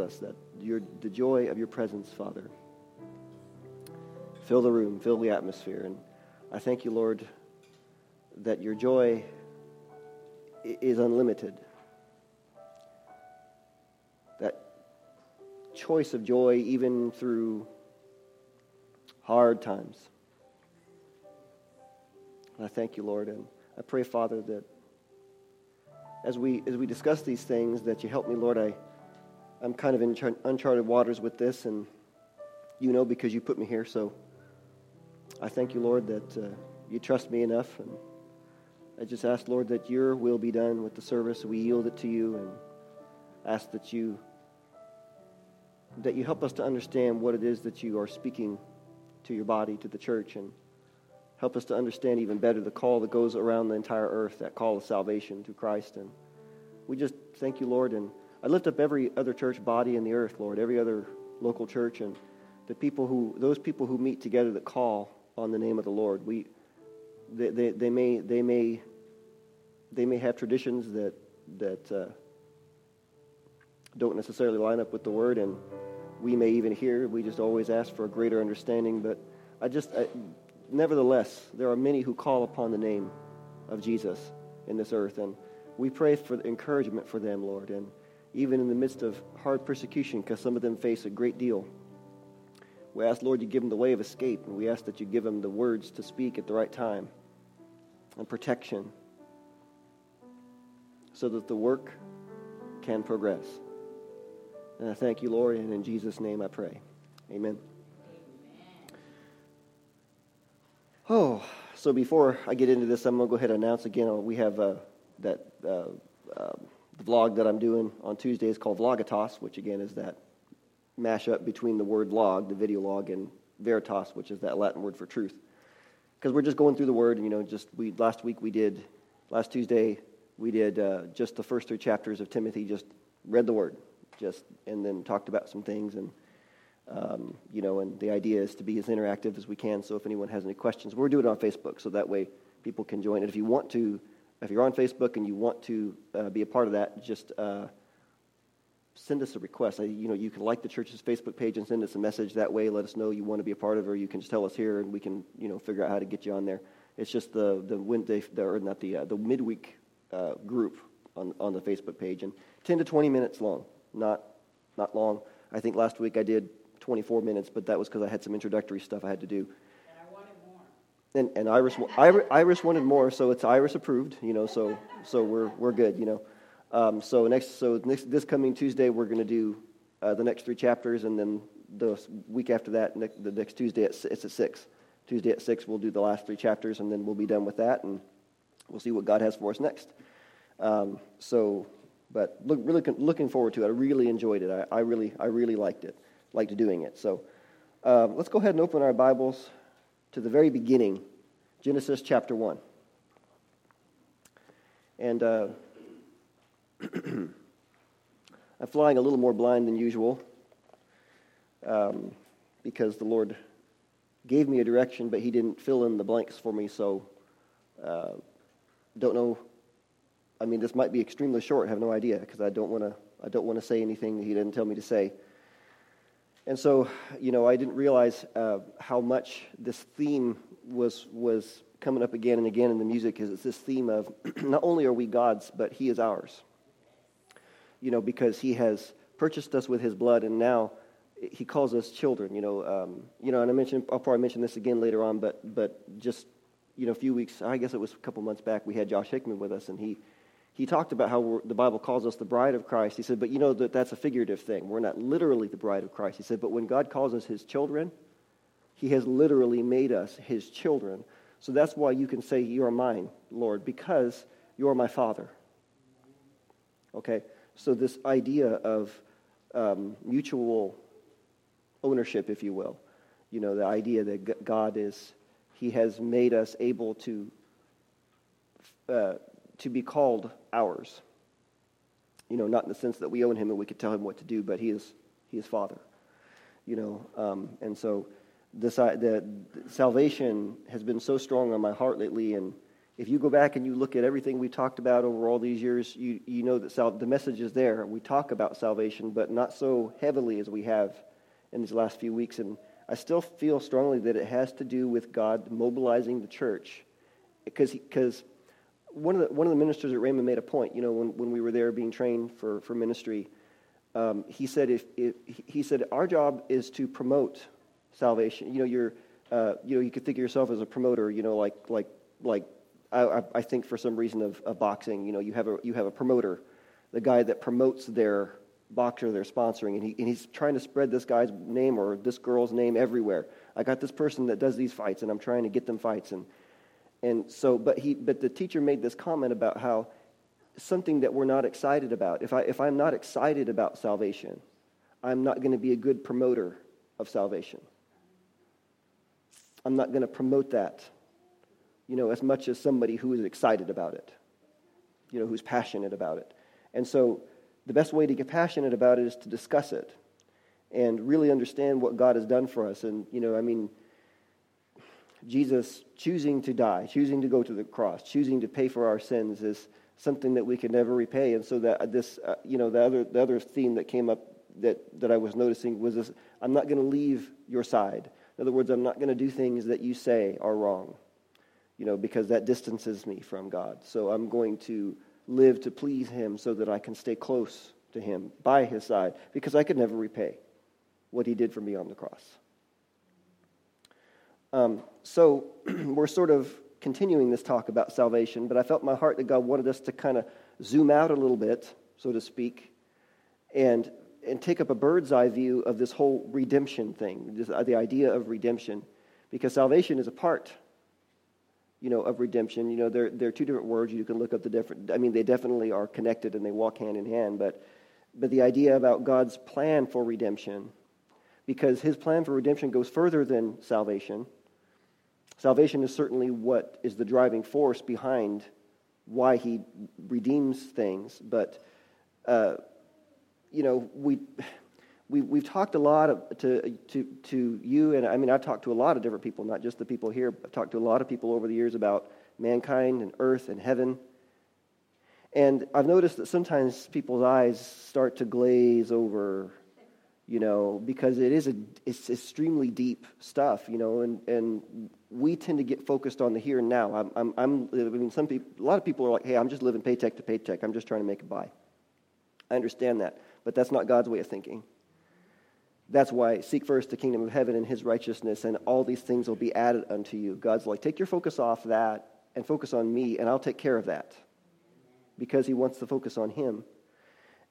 us, that your, the joy of your presence, Father, fill the room, fill the atmosphere. And I thank you, Lord, that your joy is unlimited. That choice of joy, even through hard times. And I thank you, Lord, and I pray, Father, that as we as we discuss these things, that you help me, Lord. I I'm kind of in uncharted waters with this, and you know because you put me here. So I thank you, Lord, that uh, you trust me enough, and I just ask, Lord, that your will be done with the service. We yield it to you, and ask that you that you help us to understand what it is that you are speaking to your body, to the church, and help us to understand even better the call that goes around the entire earth, that call of salvation to Christ. And we just thank you, Lord. And I lift up every other church body in the earth, Lord, every other local church, and the people who, those people who meet together that call on the name of the Lord. We, they, they, they may, they may, they may have traditions that that uh, don't necessarily line up with the Word, and we may even hear. We just always ask for a greater understanding. But I just, I, nevertheless, there are many who call upon the name of Jesus in this earth, and we pray for encouragement for them, Lord, and even in the midst of hard persecution, because some of them face a great deal. We ask, Lord, you give them the way of escape, and we ask that you give them the words to speak at the right time and protection so that the work can progress. And I thank you, Lord, and in Jesus' name I pray. Amen. Oh, so before I get into this, I'm going to go ahead and announce again. We have uh, that uh, uh, vlog that I'm doing on Tuesday is called Vlogitas, which again is that mashup between the word log, the video log, and veritas, which is that Latin word for truth. Because we're just going through the word, and you know, just we last week we did, last Tuesday we did uh, just the first three chapters of Timothy, just read the word, just and then talked about some things and um, you know and the idea is to be as interactive as we can so if anyone has any questions we're doing it on facebook so that way people can join it if you want to if you're on facebook and you want to uh, be a part of that just uh, send us a request I, you know you can like the church's facebook page and send us a message that way let us know you want to be a part of it or you can just tell us here and we can you know figure out how to get you on there it's just the the Wednesday, or not the uh, the midweek uh, group on on the Facebook page, and 10 to 20 minutes long not, not long. I think last week I did 24 minutes, but that was because I had some introductory stuff I had to do. And I wanted more. And, and Iris, Iris, wanted more, so it's Iris approved, you know, so, so we're, we're good, you know. Um, so next, so next, this coming Tuesday, we're going to do uh, the next three chapters, and then the week after that, the next Tuesday, at, it's at 6. Tuesday at 6, we'll do the last three chapters, and then we'll be done with that, and we'll see what God has for us next. Um, so but look, really looking forward to it. I really enjoyed it. I, I really, I really liked it, liked doing it. So uh, let's go ahead and open our Bibles to the very beginning, Genesis chapter 1. And uh, I'm flying a little more blind than usual um, because the Lord gave me a direction, but He didn't fill in the blanks for me. So uh, don't know I mean, this might be extremely short. I have no idea because I don't want to. I don't want to say anything that he didn't tell me to say. And so, you know, I didn't realize uh, how much this theme was was coming up again and again in the music. Is it's this theme of not only are we God's, but He is ours. You know, because He has purchased us with His blood, and now He calls us children. You know, um, you know, and I mentioned I'll probably mention this again later on, but but just you know, a few weeks, I guess it was a couple months back, we had Josh Hickman with us, and he he talked about how the Bible calls us the bride of Christ. He said, but you know that that's a figurative thing. We're not literally the bride of Christ. He said, but when God calls us his children, he has literally made us his children. So that's why you can say, You are mine, Lord, because you are my father. Okay? So this idea of um, mutual ownership, if you will, you know, the idea that God is, he has made us able to uh, to be called ours. You know, not in the sense that we own him and we could tell him what to do, but he is, he is Father. You know, um, and so this, uh, the, the, salvation has been so strong on my heart lately, and if you go back and you look at everything we talked about over all these years, you, you know that sal- the message is there. We talk about salvation, but not so heavily as we have in these last few weeks. And I still feel strongly that it has to do with God mobilizing the church. Because, because one, of the, one of the ministers at Rhema made a point, you know, when, when we were there being trained for, for ministry. Um, he, said if, if, he said, Our job is to promote salvation. You know, you're, uh, you know, you could think of yourself as a promoter, you know, like, like, like I, I think for some reason of, of boxing, you know, you have, a, you have a promoter, the guy that promotes their boxer they're sponsoring, and, he, and he's trying to spread this guy's name or this girl's name everywhere. I got this person that does these fights, and I'm trying to get them fights. And, and so, but, he, but the teacher made this comment about how something that we're not excited about, if, I, if I'm not excited about salvation, I'm not going to be a good promoter of salvation. I'm not going to promote that you know, as much as somebody who is excited about it, you know, who's passionate about it. And so the best way to get passionate about it is to discuss it and really understand what God has done for us. And, you know, I mean, Jesus choosing to die, choosing to go to the cross, choosing to pay for our sins is something that we could never repay. And so that this, uh, you know, the other, the other theme that came up that, that I was noticing was this, I'm not going to leave your side. In other words, I'm not going to do things that you say are wrong you know, because that distances me from God. So I'm going to live to please Him so that I can stay close to Him by His side because I could never repay what He did for me on the cross. Um, so we're sort of continuing this talk about salvation, but I felt my heart that God wanted us to kind of zoom out a little bit, so to speak, and and take up a bird's eye view of this whole redemption thing, this, uh, the idea of redemption, because salvation is a part you know, of redemption. You know, they're, they're two different words. You can look up the different, I mean, they definitely are connected and they walk hand in hand. But, but the idea about God's plan for redemption, because his plan for redemption goes further than salvation. Salvation is certainly what is the driving force behind why he redeems things. But, uh, you know, we we, we've talked a lot of, to, to, to you, and I mean, I've talked to a lot of different people, not just the people here. I've talked to a lot of people over the years about mankind and earth and heaven. And I've noticed that sometimes people's eyes start to glaze over, you know, because it is a, it's extremely deep stuff, you know, and, and we tend to get focused on the here and now. I'm, I'm, I'm I mean, some people, a lot of people are like, hey, I'm just living paycheck to paycheck. I'm just trying to make a buy. I understand that, but that's not God's way of thinking. That's why seek first the kingdom of heaven and his righteousness, and all these things will be added unto you. God's like, take your focus off that and focus on me, and I'll take care of that. Because he wants to focus on him.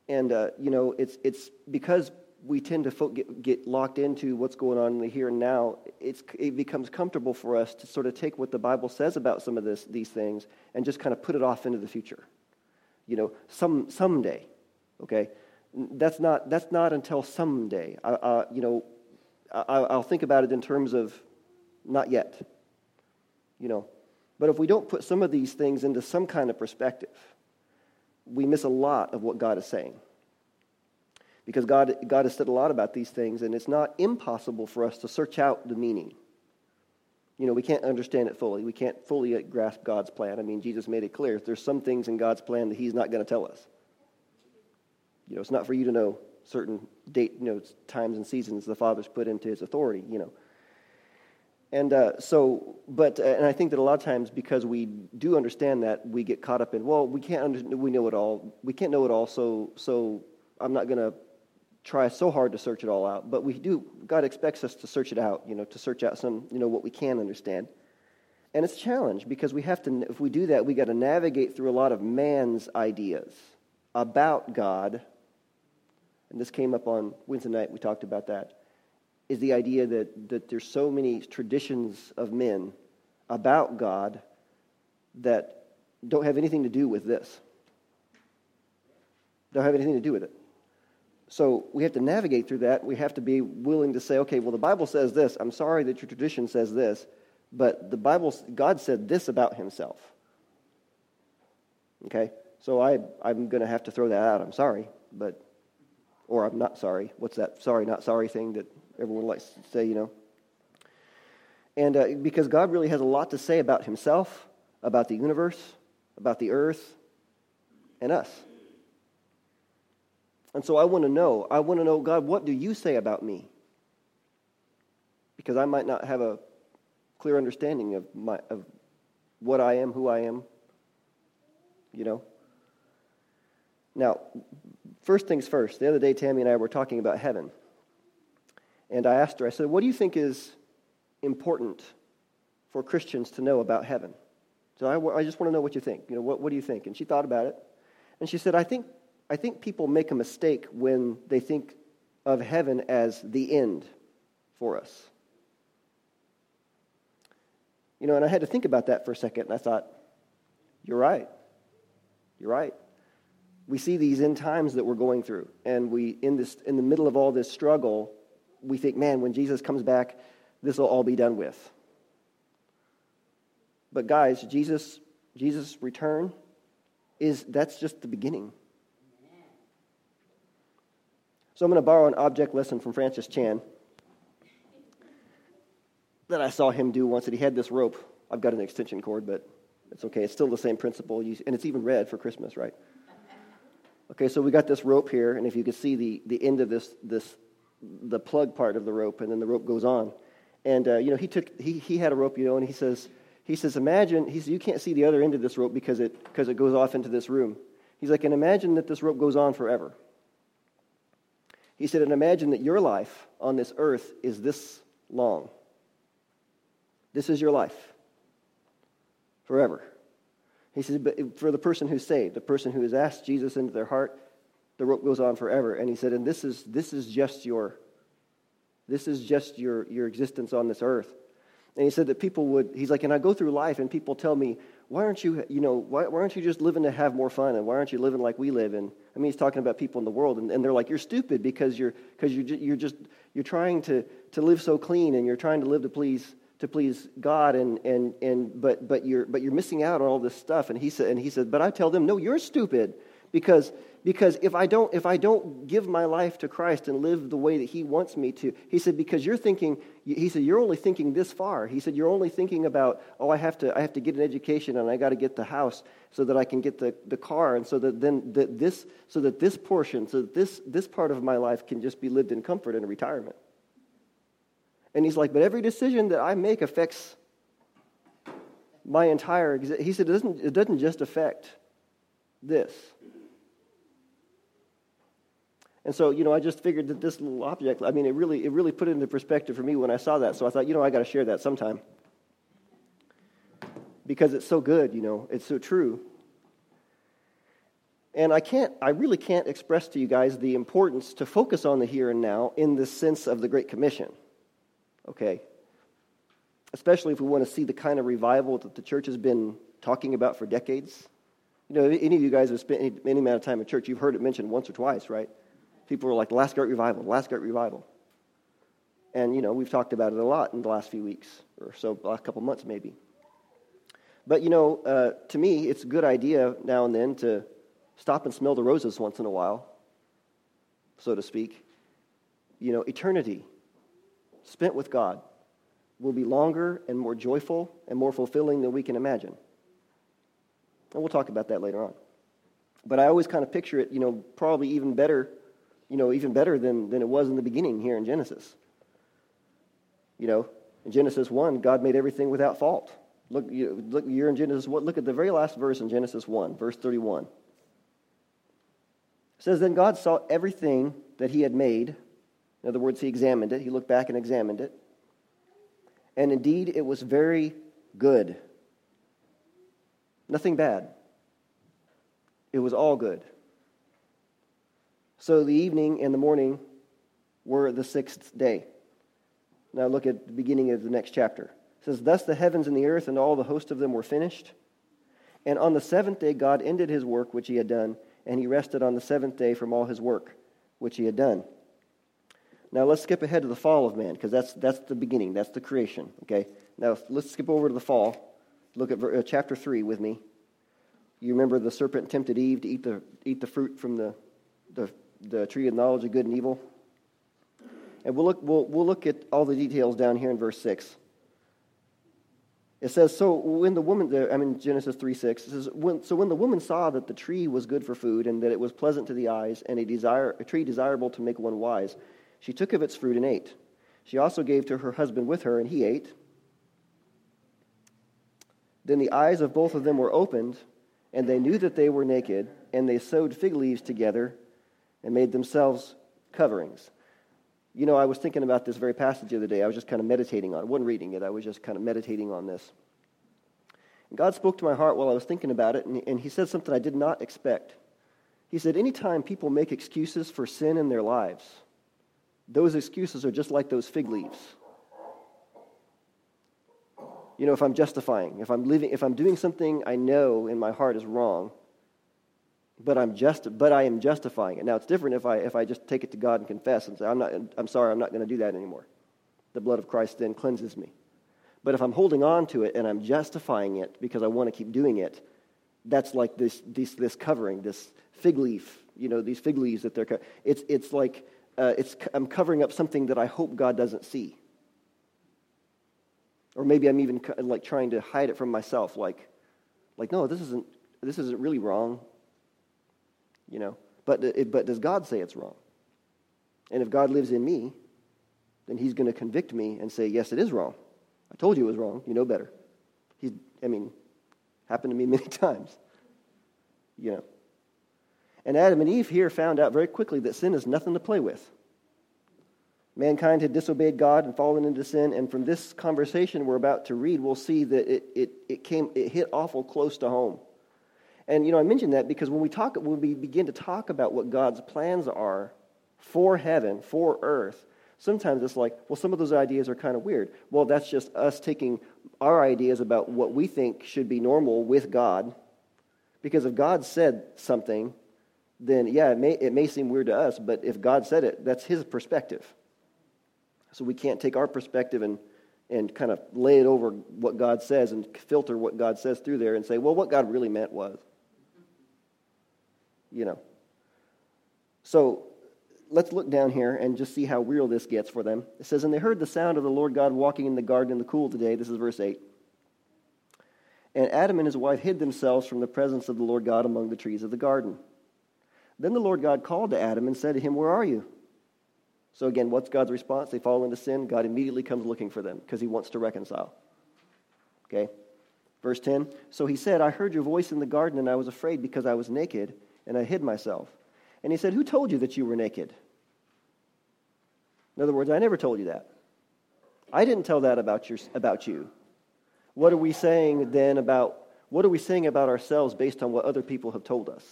And, uh, you know, it's, it's because we tend to get, locked into what's going on in the here and now, it's, it becomes comfortable for us to sort of take what the Bible says about some of this, these things and just kind of put it off into the future. You know, some, someday, okay? that's not, that's not until someday. Uh, you know, I, will think about it in terms of not yet. You know, but if we don't put some of these things into some kind of perspective, we miss a lot of what God is saying. Because God, God has said a lot about these things, and it's not impossible for us to search out the meaning. You know, we can't understand it fully. We can't fully grasp God's plan. I mean, Jesus made it clear there's some things in God's plan that He's not going to tell us. You know, it's not for you to know certain date, you know, times and seasons the Father's put into His authority. You know, and uh, so, but uh, and I think that a lot of times because we do understand that, we get caught up in well, we can't under, we know it all. We can't know it all, so so I'm not going to try so hard to search it all out. But we do. God expects us to search it out. You know, to search out some you know what we can understand. And it's a challenge because we have to. If we do that, we got to navigate through a lot of man's ideas about God and this came up on Wednesday night, we talked about that, is the idea that, that there's so many traditions of men about God that don't have anything to do with this. Don't have anything to do with it. So we have to navigate through that. We have to be willing to say, okay, well, the Bible says this. I'm sorry that your tradition says this, but the Bible, God said this about himself. Okay? So I, I'm going to have to throw that out. I'm sorry, but or I'm not sorry. What's that sorry, not sorry thing that everyone likes to say, you know? And uh, because God really has a lot to say about himself, about the universe, about the earth, and us. And so I want to know, I want to know, God, what do you say about me? Because I might not have a clear understanding of, my, of what I am, who I am, you know. Now, first things first, the other day Tammy and I were talking about heaven. And I asked her, I said, what do you think is important for Christians to know about heaven? So I, I just want to know what you think. You know, what, what do you think? And she thought about it. And she said, I think, I think people make a mistake when they think of heaven as the end for us. You know, and I had to think about that for a second, and I thought, you're right. You're right. We see these end times that we're going through, and we, in, this, in the middle of all this struggle, we think, man, when Jesus comes back, this will all be done with. But guys, Jesus, Jesus' return is that's just the beginning. So I'm going to borrow an object lesson from Francis Chan that I saw him do once. That he had this rope. I've got an extension cord, but it's okay. It's still the same principle, and it's even red for Christmas, right? Okay, so we got this rope here, and if you can see the, the end of this, this the plug part of the rope, and then the rope goes on. And uh, you know, he took he, he had a rope, you know, and he says he says, imagine, he says, you can't see the other end of this rope because it, because it goes off into this room. He's like, and imagine that this rope goes on forever. He said, and imagine that your life on this earth is this long. This is your life forever. He says, but for the person who's saved, the person who has asked Jesus into their heart, the rope goes on forever. And he said, and this is, this is just your, this is just your, your existence on this earth. And he said that people would, he's like, and I go through life and people tell me, why aren't you, you know, why, why aren't you just living to have more fun? And why aren't you living like we live? And I mean, he's talking about people in the world. And, and they're like, you're stupid because you're, because you're, you're just, you're trying to, to live so clean and you're trying to live to please, to please God. And, and, and, but, but you're, but you're missing out on all this stuff. And he said, and he said, but I tell them, no, you're stupid because because if I don't if I don't give my life to Christ and live the way that he wants me to he said because you're thinking he said you're only thinking this far. He said you're only thinking about oh I have to I have to get an education and I got to get the house so that I can get the, the car and so that then that this so that this portion so that this this part of my life can just be lived in comfort in retirement. And he's like but every decision that I make affects my entire he said it doesn't it doesn't just affect this and so, you know, I just figured that this little object, I mean, it really, it really put it into perspective for me when I saw that. So I thought, you know, I got to share that sometime. Because it's so good, you know, it's so true. And I can't, I really can't express to you guys the importance to focus on the here and now in the sense of the Great Commission. Okay? Especially if we want to see the kind of revival that the church has been talking about for decades. You know, any of you guys have spent any, any amount of time in church, you've heard it mentioned once or twice, right? People were like, the last great revival, the last great revival. And, you know, we've talked about it a lot in the last few weeks or so, last couple months maybe. But, you know, uh, to me, it's a good idea now and then to stop and smell the roses once in a while, so to speak. You know, eternity spent with God will be longer and more joyful and more fulfilling than we can imagine. And we'll talk about that later on. But I always kind of picture it, you know, probably even better you know, even better than, than it was in the beginning here in Genesis. You know, in Genesis 1, God made everything without fault. Look, you, look you're in Genesis 1. Look at the very last verse in Genesis 1, verse 31. It says, Then God saw everything that he had made. In other words, he examined it. He looked back and examined it. And indeed, it was very good. Nothing bad. It was all good. So the evening and the morning were the sixth day. Now look at the beginning of the next chapter. It says, Thus the heavens and the earth and all the host of them were finished. And on the seventh day, God ended his work which he had done, and he rested on the seventh day from all his work which he had done. Now let's skip ahead to the fall of man, because that's, that's the beginning, that's the creation. Okay? Now let's skip over to the fall. Look at uh, chapter 3 with me. You remember the serpent tempted Eve to eat the, eat the fruit from the, the the tree of knowledge of good and evil. And we'll look, we'll, we'll look at all the details down here in verse 6. It says, so when the woman, I mean, Genesis 3 6, it says, when, so when the woman saw that the tree was good for food and that it was pleasant to the eyes and a, desire, a tree desirable to make one wise, she took of its fruit and ate. She also gave to her husband with her, and he ate. Then the eyes of both of them were opened, and they knew that they were naked, and they sewed fig leaves together and made themselves coverings. You know, I was thinking about this very passage the other day. I was just kind of meditating on it. I wasn't reading it, I was just kind of meditating on this. And God spoke to my heart while I was thinking about it, and, and He said something I did not expect. He said, Anytime people make excuses for sin in their lives, those excuses are just like those fig leaves. You know, if I'm justifying, if I'm living, if I'm doing something I know in my heart is wrong, but I'm just, but I am justifying it. Now it's different if I if I just take it to God and confess and say I'm not, I'm sorry, I'm not going to do that anymore. The blood of Christ then cleanses me. But if I'm holding on to it and I'm justifying it because I want to keep doing it, that's like this this this covering, this fig leaf. You know, these fig leaves that they're. It's it's like uh, it's I'm covering up something that I hope God doesn't see. Or maybe I'm even like trying to hide it from myself, like, like no, this isn't this isn't really wrong you know. But, but does God say it's wrong? And if God lives in me, then he's going to convict me and say, yes, it is wrong. I told you it was wrong. You know better. He's, I mean, happened to me many times, you know. And Adam and Eve here found out very quickly that sin is nothing to play with. Mankind had disobeyed God and fallen into sin, and from this conversation we're about to read, we'll see that it, it, it, came, it hit awful close to home. And, you know, I mention that because when we talk, when we begin to talk about what God's plans are for heaven, for earth, sometimes it's like, well, some of those ideas are kind of weird. Well, that's just us taking our ideas about what we think should be normal with God. Because if God said something, then yeah, it may, it may seem weird to us, but if God said it, that's his perspective. So we can't take our perspective and, and kind of lay it over what God says and filter what God says through there and say, well, what God really meant was you know. So let's look down here and just see how real this gets for them. It says, And they heard the sound of the Lord God walking in the garden in the cool today. This is verse 8. And Adam and his wife hid themselves from the presence of the Lord God among the trees of the garden. Then the Lord God called to Adam and said to him, Where are you? So again, what's God's response? They fall into sin. God immediately comes looking for them because he wants to reconcile. Okay? Verse 10 So he said, I heard your voice in the garden, and I was afraid because I was naked and I hid myself. And he said, Who told you that you were naked? In other words, I never told you that. I didn't tell that about, your, about you. What are we saying then about, what are we saying about ourselves based on what other people have told us?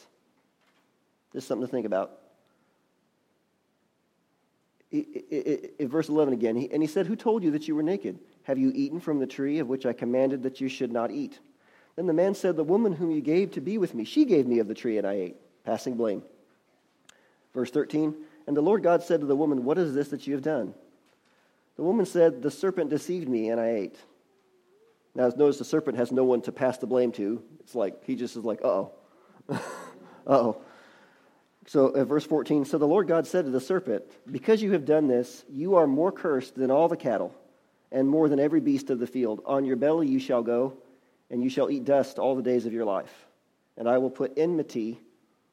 Just something to think about. In verse 11 again, and he said, Who told you that you were naked? Have you eaten from the tree of which I commanded that you should not eat? Then the man said, The woman whom you gave to be with me, she gave me of the tree, and I ate passing blame. Verse 13 And the Lord God said to the woman, What is this that you have done? The woman said, The serpent deceived me, and I ate. Now, notice the serpent has no one to pass the blame to. It's like, he just is like, uh oh. uh oh. So, at verse 14, so the Lord God said to the serpent, Because you have done this, you are more cursed than all the cattle, and more than every beast of the field. On your belly you shall go, and you shall eat dust all the days of your life. And I will put enmity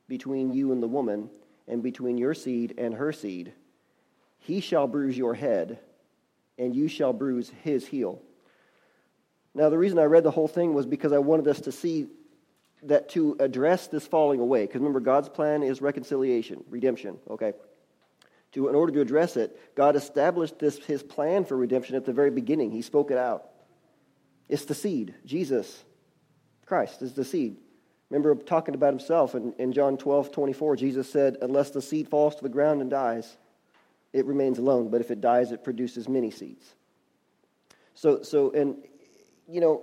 between you and the woman, and between your seed and her seed. He shall bruise your head, and you shall bruise his heel. Now, the reason I read the whole thing was because I wanted us to see that to address this falling away, because remember, God's plan is reconciliation, redemption, okay? To, in order to address it, God established this, his plan for redemption at the very beginning. He spoke it out. It's the seed. Jesus, Christ, is the seed. Remember talking about himself in, in John 12, 24, Jesus said, Unless the seed falls to the ground and dies, it remains alone. But if it dies, it produces many seeds. So, so and, you know,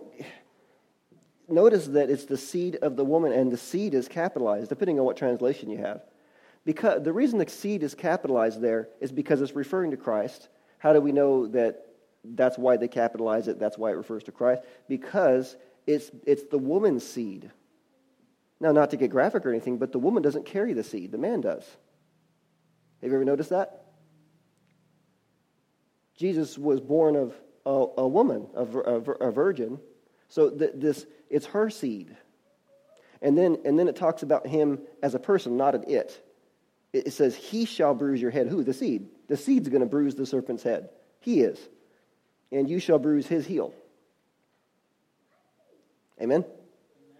notice that it's the seed of the woman, and the seed is capitalized, depending on what translation you have. Because the reason the seed is capitalized there is because it's referring to Christ. How do we know that that's why they capitalize it? That's why it refers to Christ? Because it's, it's the woman's seed. Now, not to get graphic or anything, but the woman doesn't carry the seed, the man does. Have you ever noticed that? Jesus was born of a, a woman, a, a, a, virgin, So th- this, it's her seed. And then, and then it talks about him as a person, not an it. It says, He shall bruise your head. Who? The seed. The seed's going to bruise the serpent's head. He is. And you shall bruise his heel. Amen?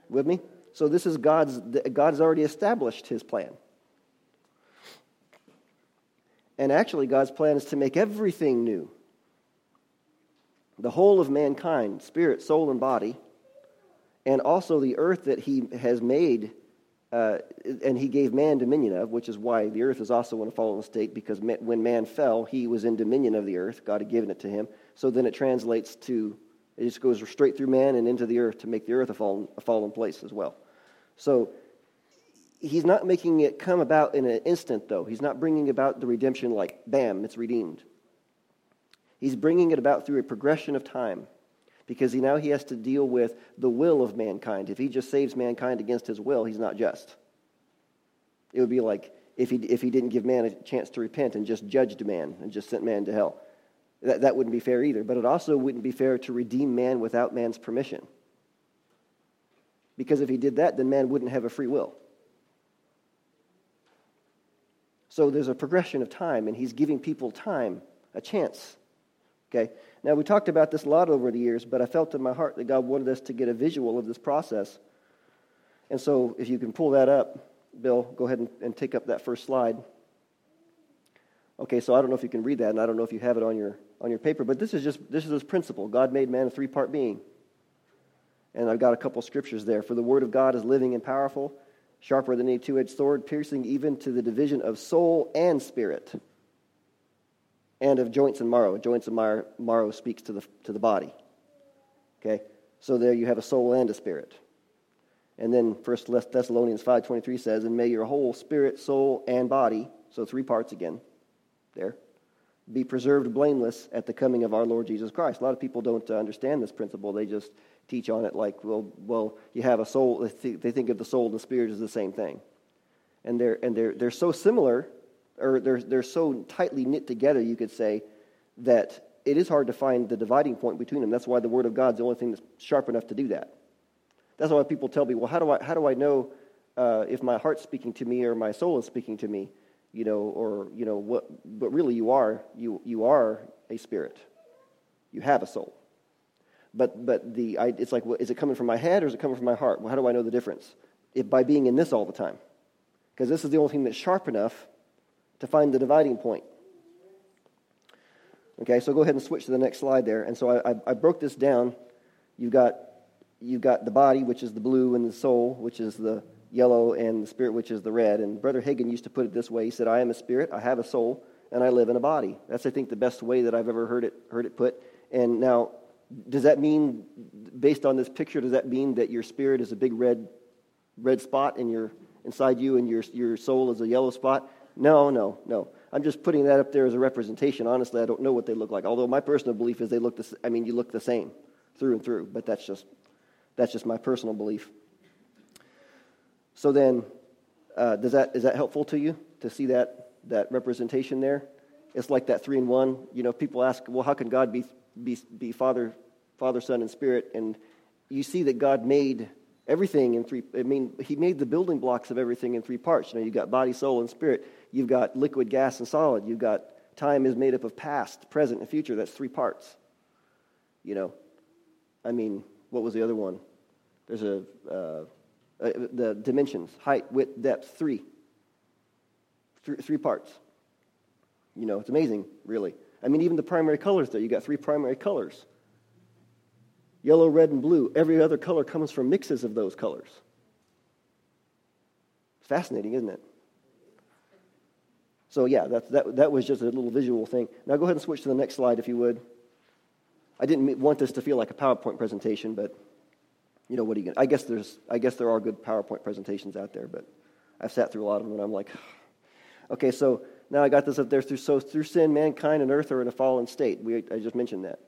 With me? So this is God's, God's already established his plan. And actually, God's plan is to make everything new. The whole of mankind, spirit, soul, and body, and also the earth that he has made uh, and he gave man dominion of, which is why the earth is also in a fallen state, because when man fell, he was in dominion of the earth. God had given it to him. So then it translates to, it just goes straight through man and into the earth to make the earth a fallen, a fallen place as well. So he's not making it come about in an instant, though. He's not bringing about the redemption like, bam, it's redeemed. He's bringing it about through a progression of time because he, now he has to deal with the will of mankind. If he just saves mankind against his will, he's not just. It would be like if he, if he didn't give man a chance to repent and just judged man and just sent man to hell. That, that wouldn't be fair either. But it also wouldn't be fair to redeem man without man's permission. Because if he did that, then man wouldn't have a free will. So there's a progression of time, and he's giving people time, a chance. Okay? Now, we talked about this a lot over the years, but I felt in my heart that God wanted us to get a visual of this process. And so, if you can pull that up, Bill, go ahead and, and take up that first slide. Okay, so I don't know if you can read that, and I don't know if you have it on your, on your paper, but this is just this is this principle. God made man a three part being. And I've got a couple scriptures there. For the word of God is living and powerful, sharper than any two edged sword, piercing even to the division of soul and spirit and of joints and marrow. Joints and marrow, marrow speaks to the, to the body. Okay? So there you have a soul and a spirit. And then 1 Thessalonians 5.23 says, And may your whole spirit, soul, and body, so three parts again, there, be preserved blameless at the coming of our Lord Jesus Christ. A lot of people don't uh, understand this principle. They just teach on it like, well, well you have a soul. They think of the soul and the spirit as the same thing. And they're, and they're, they're so similar or they're, they're so tightly knit together, you could say, that it is hard to find the dividing point between them. That's why the Word of God is the only thing that's sharp enough to do that. That's why people tell me, well, how do I, how do I know uh, if my heart's speaking to me or my soul is speaking to me? You know, or, you know, what, but really you are, you, you are a spirit. You have a soul. But, but the, I, it's like, well, is it coming from my head or is it coming from my heart? Well, how do I know the difference? If, by being in this all the time. Because this is the only thing that's sharp enough to find the dividing point. Okay, so go ahead and switch to the next slide there. And so I, I, I broke this down. You've got, you've got the body, which is the blue, and the soul, which is the yellow, and the spirit, which is the red. And Brother Hagin used to put it this way He said, I am a spirit, I have a soul, and I live in a body. That's, I think, the best way that I've ever heard it, heard it put. And now, does that mean, based on this picture, does that mean that your spirit is a big red, red spot in your, inside you and your, your soul is a yellow spot? No, no, no. I'm just putting that up there as a representation. Honestly, I don't know what they look like. Although my personal belief is they look the I mean, you look the same through and through, but that's just that's just my personal belief. So then, uh, does that is that helpful to you to see that that representation there? It's like that three in one. You know, people ask, well, how can God be be be Father, Father, Son, and Spirit? And you see that God made everything in three. I mean, He made the building blocks of everything in three parts. You know, you've got body, soul, and spirit. You've got liquid, gas, and solid. You've got time is made up of past, present, and future. That's three parts. You know, I mean, what was the other one? There's a uh, uh, the dimensions: height, width, depth. Three. Three, three parts. You know, it's amazing, really. I mean, even the primary colors there. You got three primary colors: yellow, red, and blue. Every other color comes from mixes of those colors. Fascinating, isn't it? So, yeah, that, that, that was just a little visual thing. Now, go ahead and switch to the next slide if you would. I didn't want this to feel like a PowerPoint presentation, but you know what are you going to, I guess there's I guess there are good PowerPoint presentations out there, but I've sat through a lot of them and I'm like, okay, so now I got this up there through so through sin, mankind and earth are in a fallen state. We I just mentioned that,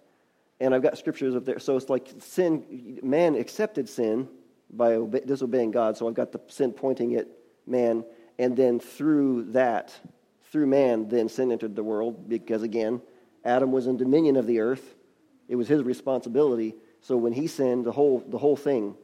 and I've got scriptures up there. So it's like sin, man accepted sin by disobeying God. So I've got the sin pointing at man, and then through that through man, then sin entered the world because, again, Adam was in dominion of the earth. It was his responsibility. So when he sinned, the whole, the whole thing,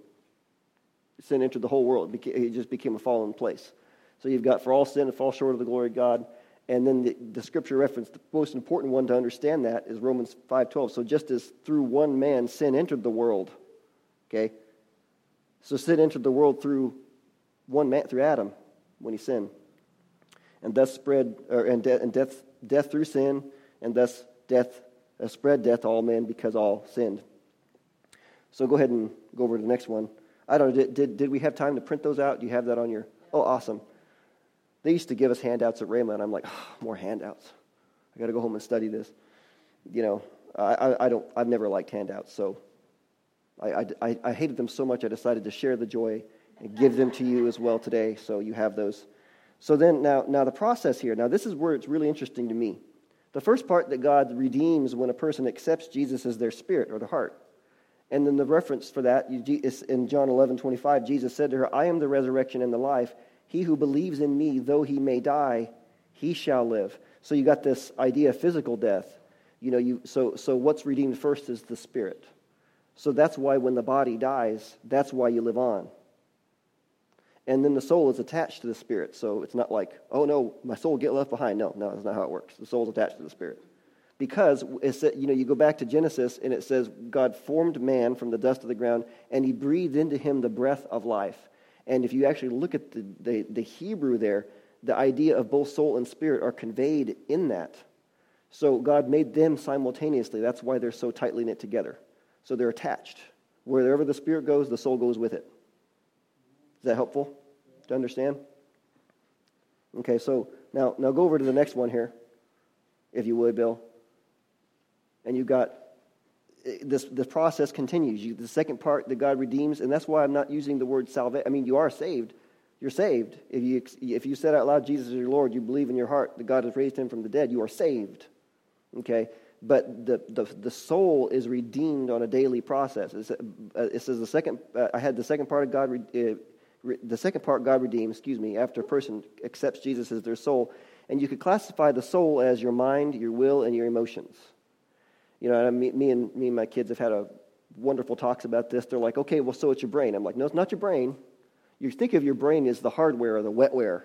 sin entered the whole world. It just became a fallen place. So you've got for all sin and fall short of the glory of God. And then the, the scripture reference, the most important one to understand that is Romans 5.12. So just as through one man sin entered the world, okay? So sin entered the world through one man, through Adam, when he sinned. And thus spread, or, and, de- and death, death through sin, and thus death uh, spread death to all men because all sinned. So go ahead and go over to the next one. I don't know, did, did, did we have time to print those out? Do you have that on your? Oh, awesome. They used to give us handouts at Rhema, and I'm like, oh, more handouts. I got to go home and study this. You know, I, I, don't, I've never liked handouts, so I, I, I hated them so much I decided to share the joy and give them to you as well today, so you have those. So then, now, now the process here, now this is where it's really interesting to me. The first part that God redeems when a person accepts Jesus as their spirit or their heart. And then the reference for that is in John 11, 25, Jesus said to her, I am the resurrection and the life. He who believes in me, though he may die, he shall live. So you got this idea of physical death. You know, you, so, so what's redeemed first is the spirit. So that's why when the body dies, that's why you live on. And then the soul is attached to the spirit. So it's not like, oh no, my soul get left behind. No, no, that's not how it works. The soul is attached to the spirit because it's, you know, you go back to Genesis and it says God formed man from the dust of the ground and he breathed into him the breath of life. And if you actually look at the, the, the Hebrew there, the idea of both soul and spirit are conveyed in that. So God made them simultaneously. That's why they're so tightly knit together. So they're attached. Wherever the spirit goes, the soul goes with it. Is that helpful to understand? Okay, so now, now go over to the next one here, if you would, Bill and you got this the process continues. You, the second part that God redeems, and that's why I'm not using the word salvation. I mean, you are saved. You're saved. If you, if you said out loud, Jesus is your Lord, you believe in your heart that God has raised him from the dead, you are saved. Okay? But the, the, the soul is redeemed on a daily process. It's, uh, it says the second, uh, I had the second part of God, uh, re, the second part God redeems, excuse me, after a person accepts Jesus as their soul. And you could classify the soul as your mind, your will, and your emotions. You know, me, me, and me and my kids have had a wonderful talks about this. They're like, okay, well, so it's your brain. I'm like, no, it's not your brain. You think of your brain as the hardware or the wetware.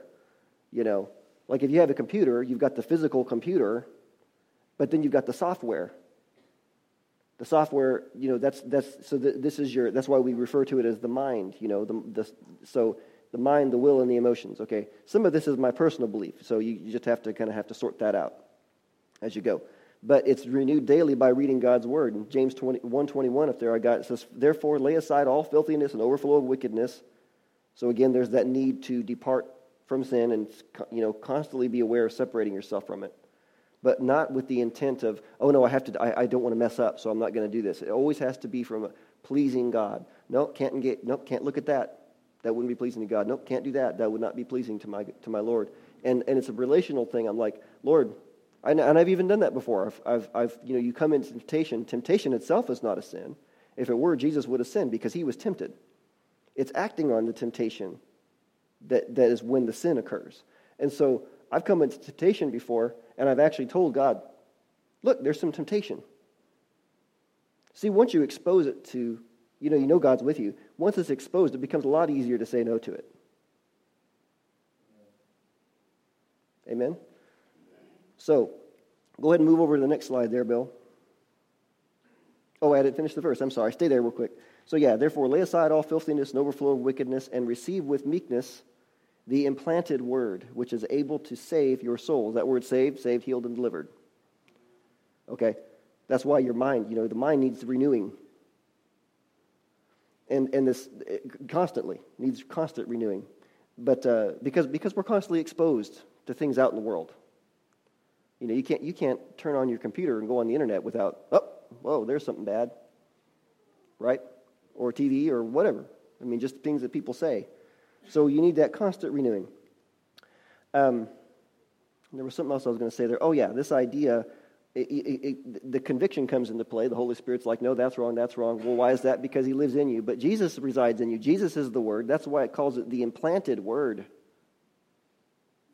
You know, like if you have a computer, you've got the physical computer, but then you've got the software. The software, you know, that's that's so this is your. That's why we refer to it as the mind. You know, the, the so the mind, the will, and the emotions. Okay, some of this is my personal belief, so you, you just have to kind of have to sort that out as you go but it's renewed daily by reading God's word. In James 20, 121, if there I got it says, Therefore lay aside all filthiness and overflow of wickedness. So again, there's that need to depart from sin and you know constantly be aware of separating yourself from it. But not with the intent of, oh no, I have to I, I don't want to mess up, so I'm not going to do this. It always has to be from pleasing God. No, can't engage, nope, can't look at that. That wouldn't be pleasing to God. Nope, can't do that. That would not be pleasing to my to my Lord. And and it's a relational thing. I'm like, Lord, and I've even done that before. I've, I've, I've, you know, you come into temptation. Temptation itself is not a sin. If it were, Jesus would have sinned because he was tempted. It's acting on the temptation that, that is when the sin occurs. And so I've come into temptation before, and I've actually told God, look, there's some temptation. See, once you expose it to, you know, you know God's with you. Once it's exposed, it becomes a lot easier to say no to it. Amen? So, go ahead and move over to the next slide there, Bill. Oh, I didn't finish the verse. I'm sorry. Stay there real quick. So, yeah, therefore, lay aside all filthiness and overflow of wickedness, and receive with meekness the implanted word, which is able to save your souls. That word saved, saved, healed, and delivered. Okay? That's why your mind, you know, the mind needs renewing. And, and this constantly needs constant renewing. But uh, because, because we're constantly exposed to things out in the world. You know, you can't, you can't turn on your computer and go on the internet without, oh, whoa, there's something bad, right? Or TV or whatever. I mean, just things that people say. So you need that constant renewing. Um, there was something else I was going to say there. Oh, yeah, this idea, it, it, it, the conviction comes into play. The Holy Spirit's like, no, that's wrong, that's wrong. Well, why is that? Because He lives in you. But Jesus resides in you. Jesus is the Word. That's why it calls it the implanted Word.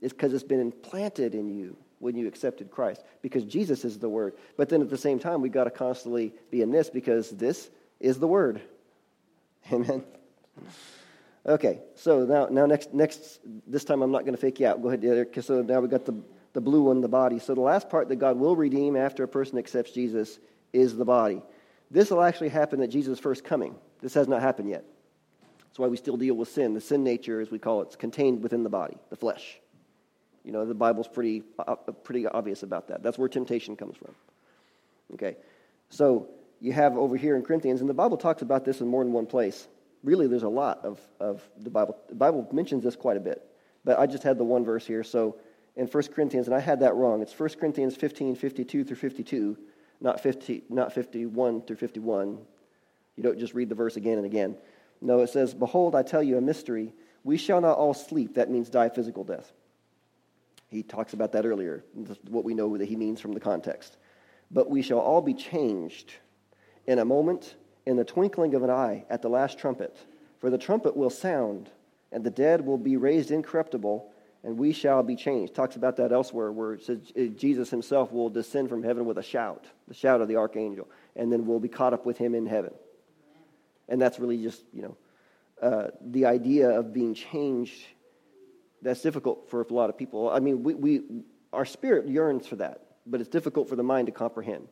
It's because it's been implanted in you when you accepted Christ because Jesus is the Word. But then at the same time, we've got to constantly be in this because this is the Word. Amen. Okay, so now, now next, next, this time I'm not going to fake you out. Go ahead, so now we've got the, the blue one, the body. So the last part that God will redeem after a person accepts Jesus is the body. This will actually happen at Jesus' first coming. This has not happened yet. That's why we still deal with sin. The sin nature, as we call it, is contained within the body, the flesh. You know, the Bible's pretty, uh, pretty obvious about that. That's where temptation comes from. Okay, so you have over here in Corinthians, and the Bible talks about this in more than one place. Really, there's a lot of, of the Bible. The Bible mentions this quite a bit, but I just had the one verse here. So in 1 Corinthians, and I had that wrong. It's 1 Corinthians 15, 52 through 52, not, 50, not 51 through 51. You don't just read the verse again and again. No, it says, Behold, I tell you a mystery. We shall not all sleep. That means die physical death. He talks about that earlier, what we know that he means from the context. But we shall all be changed in a moment, in the twinkling of an eye, at the last trumpet. For the trumpet will sound, and the dead will be raised incorruptible, and we shall be changed. Talks about that elsewhere, where it says uh, Jesus himself will descend from heaven with a shout, the shout of the archangel, and then we'll be caught up with him in heaven. And that's really just, you know, uh, the idea of being changed. That's difficult for a lot of people. I mean, we, we, our spirit yearns for that, but it's difficult for the mind to comprehend.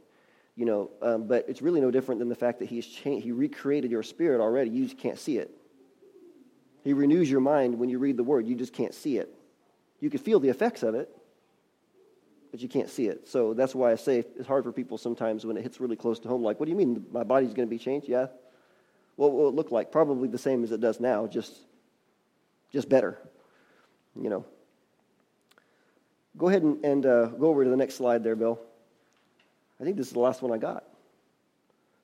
You know, um, but it's really no different than the fact that he's changed, he recreated your spirit already. You just can't see it. He renews your mind when you read the word. You just can't see it. You can feel the effects of it, but you can't see it. So that's why I say it's hard for people sometimes when it hits really close to home. Like, what do you mean my body's going to be changed? Yeah. What will it look like? Probably the same as it does now, just, just better. You know. Go ahead and, and uh, go over to the next slide there, Bill. I think this is the last one I got.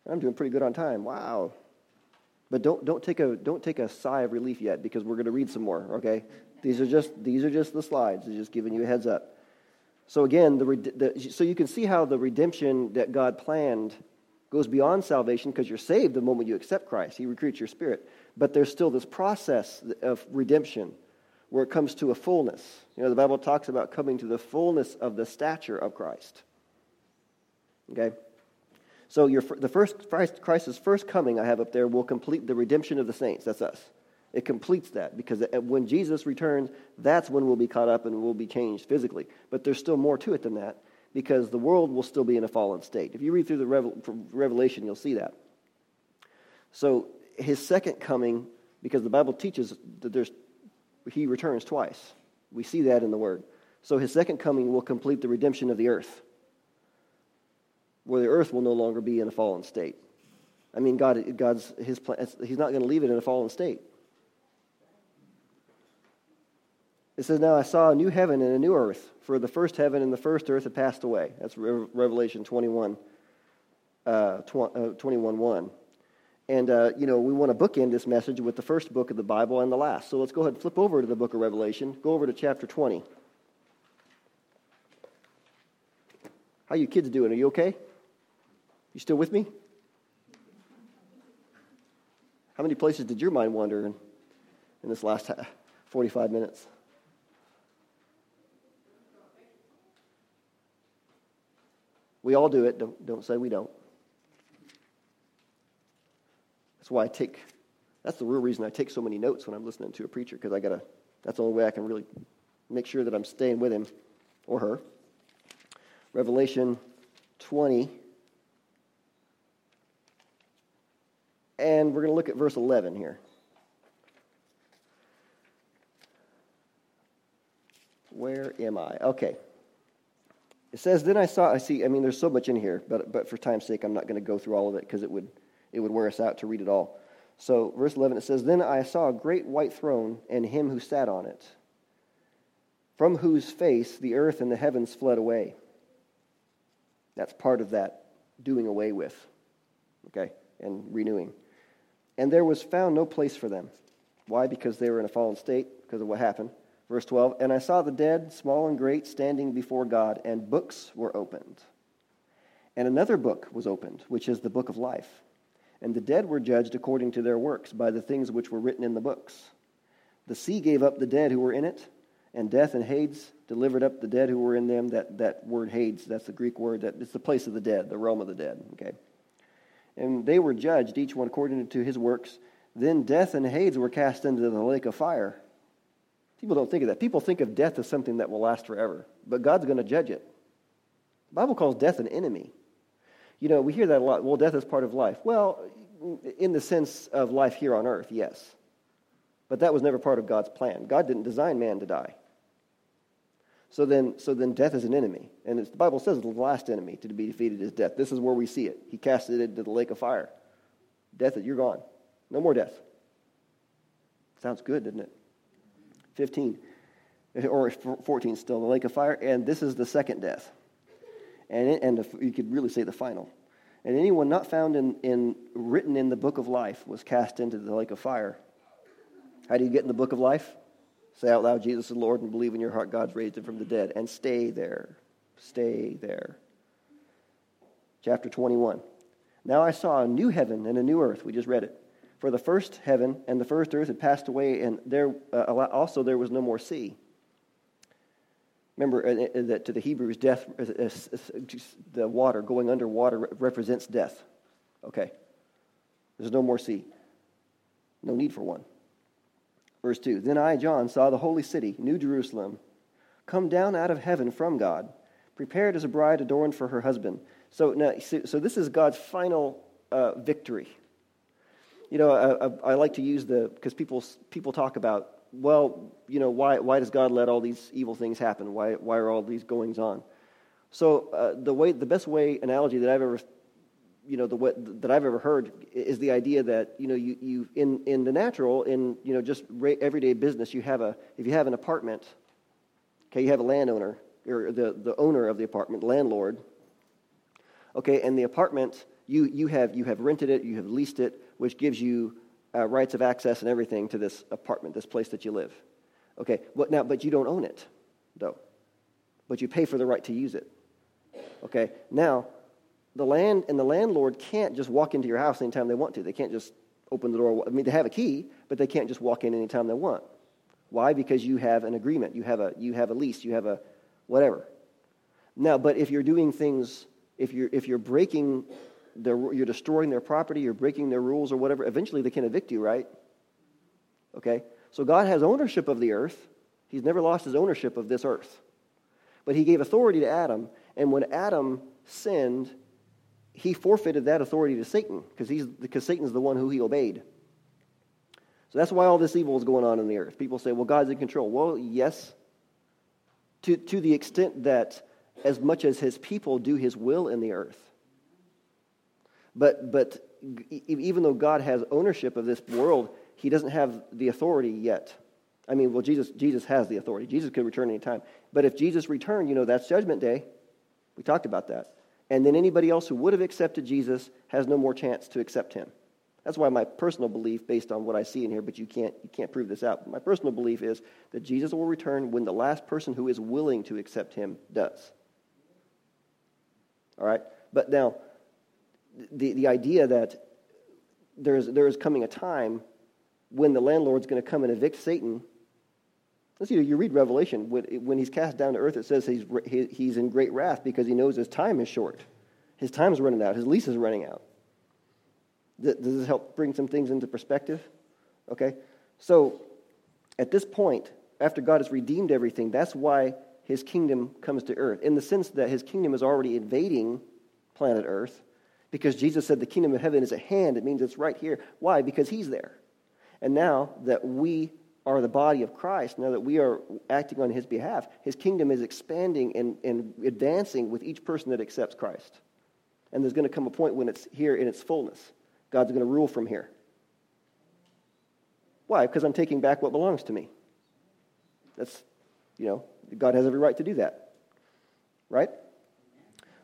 I'm doing pretty good on time. Wow. But don't, don't, take a, don't take a sigh of relief yet because we're going to read some more, okay? These are just, these are just the slides. They're just giving you a heads up. So again, the, the, so you can see how the redemption that God planned goes beyond salvation because you're saved the moment you accept Christ. He recruits your spirit. But there's still this process of redemption where it comes to a fullness. You know, the Bible talks about coming to the fullness of the stature of Christ. Okay? So your, the first Christ, Christ's first coming I have up there will complete the redemption of the saints. That's us. It completes that because when Jesus returns, that's when we'll be caught up and we'll be changed physically. But there's still more to it than that because the world will still be in a fallen state. If you read through the Revelation, you'll see that. So his second coming, because the Bible teaches that there's, he returns twice. We see that in the Word. So his second coming will complete the redemption of the earth where the earth will no longer be in a fallen state. I mean, God, God's his plan. He's not going to leave it in a fallen state. It says, "Now I saw a new heaven and a new earth, for the first heaven and the first earth had passed away." That's Revelation 21, uh, 21 1. And, uh, you know, we want to bookend this message with the first book of the Bible and the last. So let's go ahead and flip over to the book of Revelation. Go over to chapter 20. How you kids doing? Are you okay? You still with me? How many places did your mind wander in, in this last 45 minutes? We all do it. Don't, don't say we don't. That's why I take, that's the real reason I take so many notes when I'm listening to a preacher, because I got to, that's the only way I can really make sure that I'm staying with him or her. Revelation 20. And we're going to look at verse 11 here. Where am I? Okay. It says, Then I saw, I see, I mean, there's so much in here, but, but for time's sake, I'm not going to go through all of it because it would, it would wear us out to read it all. So, verse 11, it says, Then I saw a great white throne and him who sat on it, from whose face the earth and the heavens fled away. That's part of that doing away with, okay, and renewing. And there was found no place for them. Why? Because they were in a fallen state, because of what happened. Verse 12 And I saw the dead, small and great, standing before God, and books were opened. And another book was opened, which is the book of life. And the dead were judged according to their works by the things which were written in the books. The sea gave up the dead who were in it, and death and Hades delivered up the dead who were in them. That, that word Hades, that's the Greek word, that it's the place of the dead, the realm of the dead. Okay. and they were judged, each one according to his works. Then death and Hades were cast into the lake of fire. People don't think of that. People think of death as something that will last forever, but God's going to judge it. The Bible calls death an enemy. You know, we hear that a lot. Well, death is part of life. Well, in the sense of life here on earth, yes. But that was never part of God's plan. God didn't design man to die. So then, so then death is an enemy. And the Bible says the last enemy to be defeated is death. This is where we see it. He cast it into the lake of fire. Death, you're gone. No more death. Sounds good, doesn't it? 15, or 14 still, the lake of fire. And this is the second death. And, and you could really say the final. And anyone not found in, in, written in the book of life was cast into the lake of fire. How do you get in the book of life? Say out loud, Jesus is Lord, and believe in your heart God's raised him from the dead. And stay there. Stay there. Chapter 21. Now I saw a new heaven and a new earth. We just read it. For the first heaven and the first earth had passed away, and there uh, also there was no more sea. Remember uh, uh, that to the Hebrews, death, uh, the water going underwater represents death. Okay. There's no more sea. No need for one. Verse 2 Then I, John, saw the holy city, New Jerusalem, come down out of heaven from God, prepared as a bride adorned for her husband. So, now, so this is God's final uh, victory. You know, I, I, like to use the, because people, people talk about, well, you know, why, why does God let all these evil things happen? Why, why are all these goings on? So uh, the way, the best way analogy that I've ever you know, the way, that I've ever heard is the idea that, you know, you, you in, in the natural, in, you know, just everyday business, you have a, if you have an apartment, okay, you have a landowner, or the, the owner of the apartment, landlord, okay, and the apartment, you, you, have, you have rented it, you have leased it, which gives you uh, rights of access and everything to this apartment, this place that you live. Okay, but now, but you don't own it, though. But you pay for the right to use it. Okay, now, the land and the landlord can't just walk into your house anytime they want to. They can't just open the door. I mean, they have a key, but they can't just walk in anytime they want. Why? Because you have an agreement. You have a you have a lease. You have a whatever. Now, but if you're doing things, if you're if you're breaking you're destroying their property, you're breaking their rules or whatever, eventually they can evict you, right? Okay? So God has ownership of the earth. He's never lost his ownership of this earth. But he gave authority to Adam, and when Adam sinned, he forfeited that authority to Satan because because Satan's the one who he obeyed. So that's why all this evil is going on in the earth. People say, well, God's in control. Well, yes, to, to the extent that as much as his people do his will in the earth. But, but even though God has ownership of this world, he doesn't have the authority yet. I mean, well, Jesus, Jesus has the authority. Jesus could return anytime. But if Jesus returned, you know, that's judgment day. We talked about that and then anybody else who would have accepted Jesus has no more chance to accept him. That's why my personal belief, based on what I see in here, but you can't, you can't prove this out. My personal belief is that Jesus will return when the last person who is willing to accept him does. All right? But now, the, the idea that there's, there is coming a time when the landlord's going to come and evict Satan Let's see, you read Revelation. When he's cast down to earth, it says he's, he's in great wrath because he knows his time is short. His time is running out. His lease is running out. Does this help bring some things into perspective? Okay? So, at this point, after God has redeemed everything, that's why his kingdom comes to earth, in the sense that his kingdom is already invading planet earth. Because Jesus said the kingdom of heaven is at hand, it means it's right here. Why? Because he's there. And now that we are the body of Christ, now that we are acting on his behalf, his kingdom is expanding and, and advancing with each person that accepts Christ. And there's going to come a point when it's here in its fullness. God's going to rule from here. Why? Because I'm taking back what belongs to me. That's, you know, God has every right to do that. Right?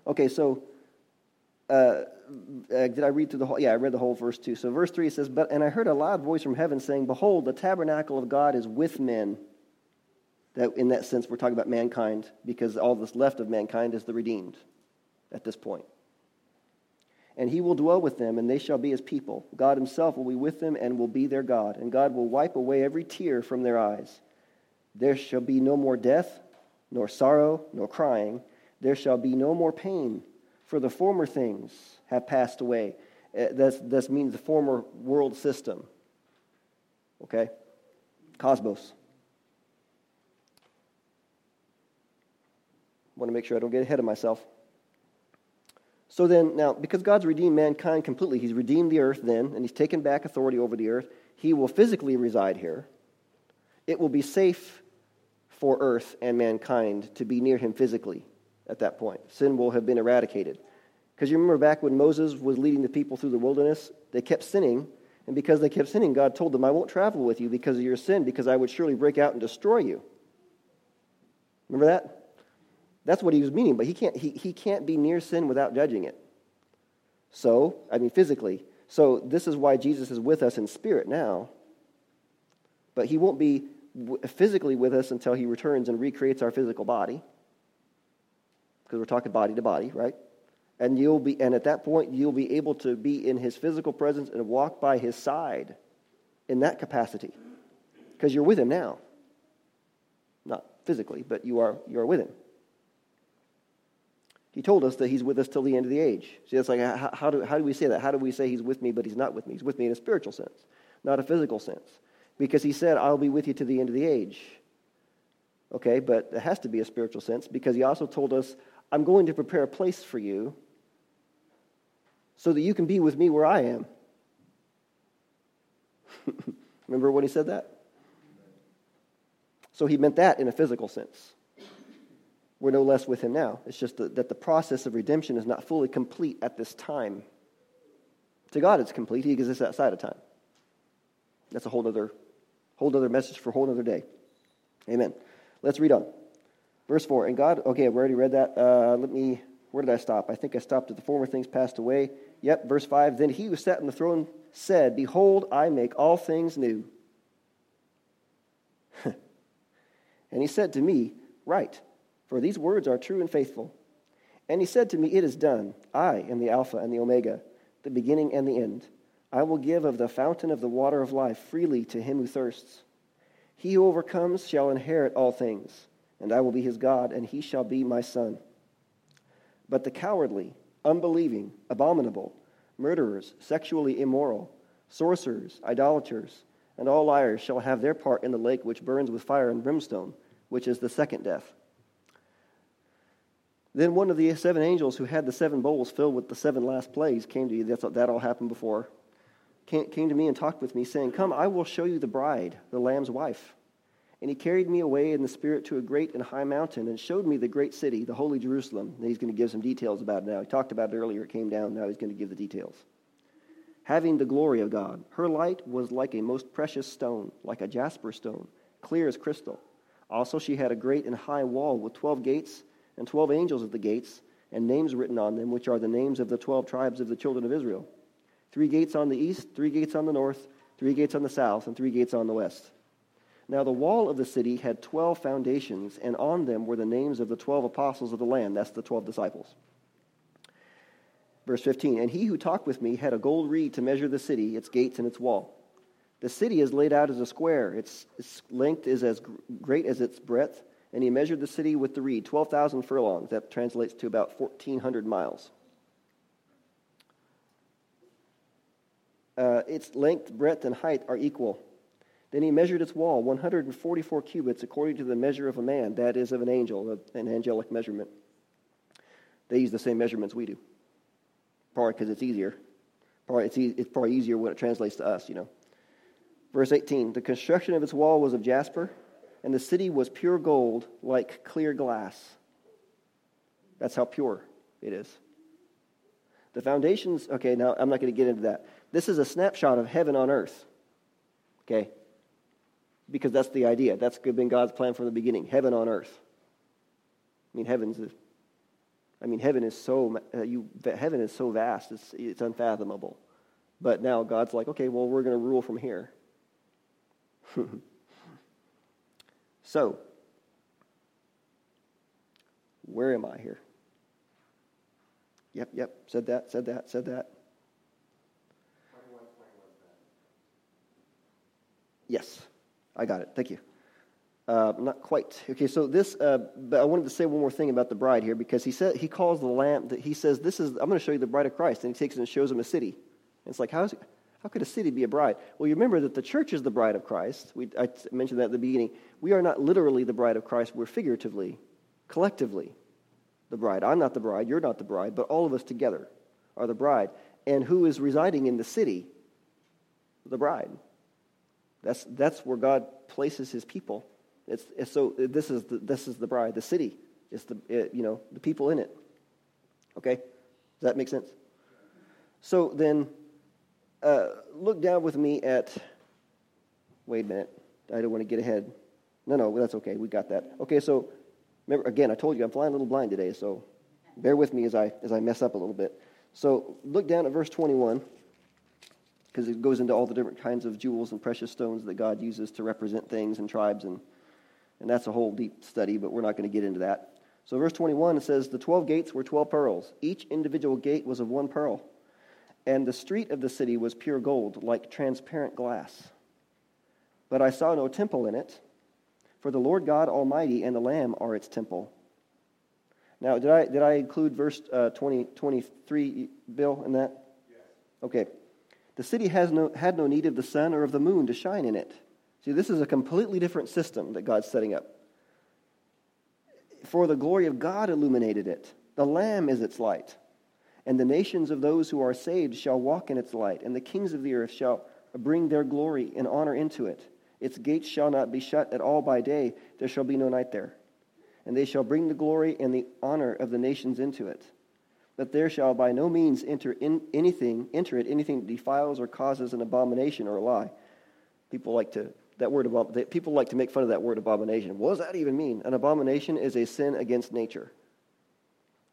Okay, so uh, uh, did I read through the whole? Yeah, I read the whole verse too. So verse three says, "But and I heard a loud voice from heaven saying, Behold, the tabernacle of God is with men." That in that sense, we're talking about mankind because all that's left of mankind is the redeemed at this point. And he will dwell with them, and they shall be his people. God himself will be with them and will be their God. And God will wipe away every tear from their eyes. There shall be no more death, nor sorrow, nor crying. There shall be no more pain for the former things have passed away. Uh, that's, that means the former world system. Okay? Cosmos. want to make sure I don't get ahead of myself. So then, now, because God's redeemed mankind completely, He's redeemed the earth then, and He's taken back authority over the earth. He will physically reside here. It will be safe for earth and mankind to be near Him physically at that point. Sin will have been eradicated. Because you remember back when Moses was leading the people through the wilderness, they kept sinning, and because they kept sinning, God told them, I won't travel with you because of your sin, because I would surely break out and destroy you. Remember that? That's what he was meaning, but he can't, he, he can't be near sin without judging it. So, I mean, physically. So, this is why Jesus is with us in spirit now. But he won't be physically with us until he returns and recreates our physical body. Because we're talking body to body, right? And you'll be and at that point you'll be able to be in his physical presence and walk by his side in that capacity. Because you're with him now. Not physically, but you are you are with him. He told us that he's with us till the end of the age. See, that's like, how, how, do, how do we say that? How do we say he's with me, but he's not with me? He's with me in a spiritual sense, not a physical sense. Because he said, I'll be with you to the end of the age. Okay, but it has to be a spiritual sense because he also told us, I'm going to prepare a place for you so that you can be with me where I am. Remember when he said that? So he meant that in a physical sense we're no less with him now. It's just that the process of redemption is not fully complete at this time. To God, it's complete. He exists outside of time. That's a whole other, whole other message for a whole other day. Amen. Let's read on. Verse 4. And God, okay, I've already read that. Uh, let me, where did I stop? I think I stopped at the former things passed away. Yep, verse 5. Then he who sat on the throne said, Behold, I make all things new. and he said to me, Write for these words are true and faithful. And he said to me, It is done. I am the Alpha and the Omega, the beginning and the end. I will give of the fountain of the water of life freely to him who thirsts. He who overcomes shall inherit all things, and I will be his God, and he shall be my son. But the cowardly, unbelieving, abominable, murderers, sexually immoral, sorcerers, idolaters, and all liars shall have their part in the lake which burns with fire and brimstone, which is the second death. Then one of the seven angels who had the seven bowls filled with the seven last plagues came to you. That's, that all happened before. Came, came to me and talked with me, saying, Come, I will show you the bride, the Lamb's wife. And he carried me away in the Spirit to a great and high mountain and showed me the great city, the holy Jerusalem. And he's going to give some details about it now. He talked about it earlier. It came down. Now he's going to give the details. Having the glory of God. Her light was like a most precious stone, like a jasper stone, clear as crystal. Also, she had a great and high wall with 12 gates and twelve angels at the gates, and names written on them, which are the names of the twelve tribes of the children of Israel. Three gates on the east, three gates on the north, three gates on the south, and three gates on the west. Now the wall of the city had twelve foundations, and on them were the names of the twelve apostles of the land. That's the twelve disciples. Verse 15 And he who talked with me had a gold reed to measure the city, its gates, and its wall. The city is laid out as a square, its, its length is as great as its breadth and he measured the city with the reed, 12,000 furlongs. That translates to about 1,400 miles. Uh, its length, breadth, and height are equal. Then he measured its wall, 144 cubits, according to the measure of a man, that is, of an angel, an angelic measurement. They use the same measurements we do. Probably because it's easier. Probably it's, e- it's probably easier when it translates to us, you know. Verse 18 The construction of its wall was of jasper and the city was pure gold like clear glass. That's how pure it is. The foundations, okay, now I'm not going to get into that. This is a snapshot of heaven on earth. Okay? Because that's the idea. That's been God's plan from the beginning heaven on earth. I mean, heaven's. I mean, heaven is so uh, you. Heaven is so vast; it's it's unfathomable. But now God's like, okay, well, we're going to rule from here. So, where am I here? Yep, yep, said that, said that, said that. Yes, I got it. Thank you. Uh, not quite. Okay, so this, uh, but I wanted to say one more thing about the bride here because he said he calls the lamp. That he says this is. I'm going to show you the bride of Christ, and he takes it and shows him a city. And It's like, how's, how could a city be a bride? Well, you remember that the church is the bride of Christ. We, I mentioned that at the beginning. We are not literally the bride of Christ, we're figuratively, collectively the bride. I'm not the bride, you're not the bride, but all of us together are the bride. And who is residing in the city? The bride. That's, that's where God places his people. It's, it's so this is, the, this is the bride, the city. It's the, it, you know, the people in it. Okay? Does that make sense? So then, uh, look down with me at. Wait a minute. I don't want to get ahead. No, no, that's okay. We got that. Okay, so remember again, I told you I'm flying a little blind today, so bear with me as I as I mess up a little bit. So look down at verse 21 because it goes into all the different kinds of jewels and precious stones that God uses to represent things and tribes and and that's a whole deep study, but we're not going to get into that. So verse 21 it says the 12 gates were 12 pearls. Each individual gate was of one pearl. And the street of the city was pure gold, like transparent glass. But I saw no temple in it, for the Lord God Almighty and the Lamb are its temple. Now, did I, did I include verse uh, 20, 23, Bill, in that? Yes. Okay. The city has no, had no need of the sun or of the moon to shine in it. See, this is a completely different system that God's setting up. For the glory of God illuminated it. The Lamb is its light. And the nations of those who are saved shall walk in its light, and the kings of the earth shall bring their glory and honor into it. Its gates shall not be shut at all by day, there shall be no night there. And they shall bring the glory and the honor of the nations into it. But there shall by no means enter in anything, enter it anything that defiles or causes an abomination or a lie. People like to that word people like to make fun of that word abomination. What does that even mean? An abomination is a sin against nature.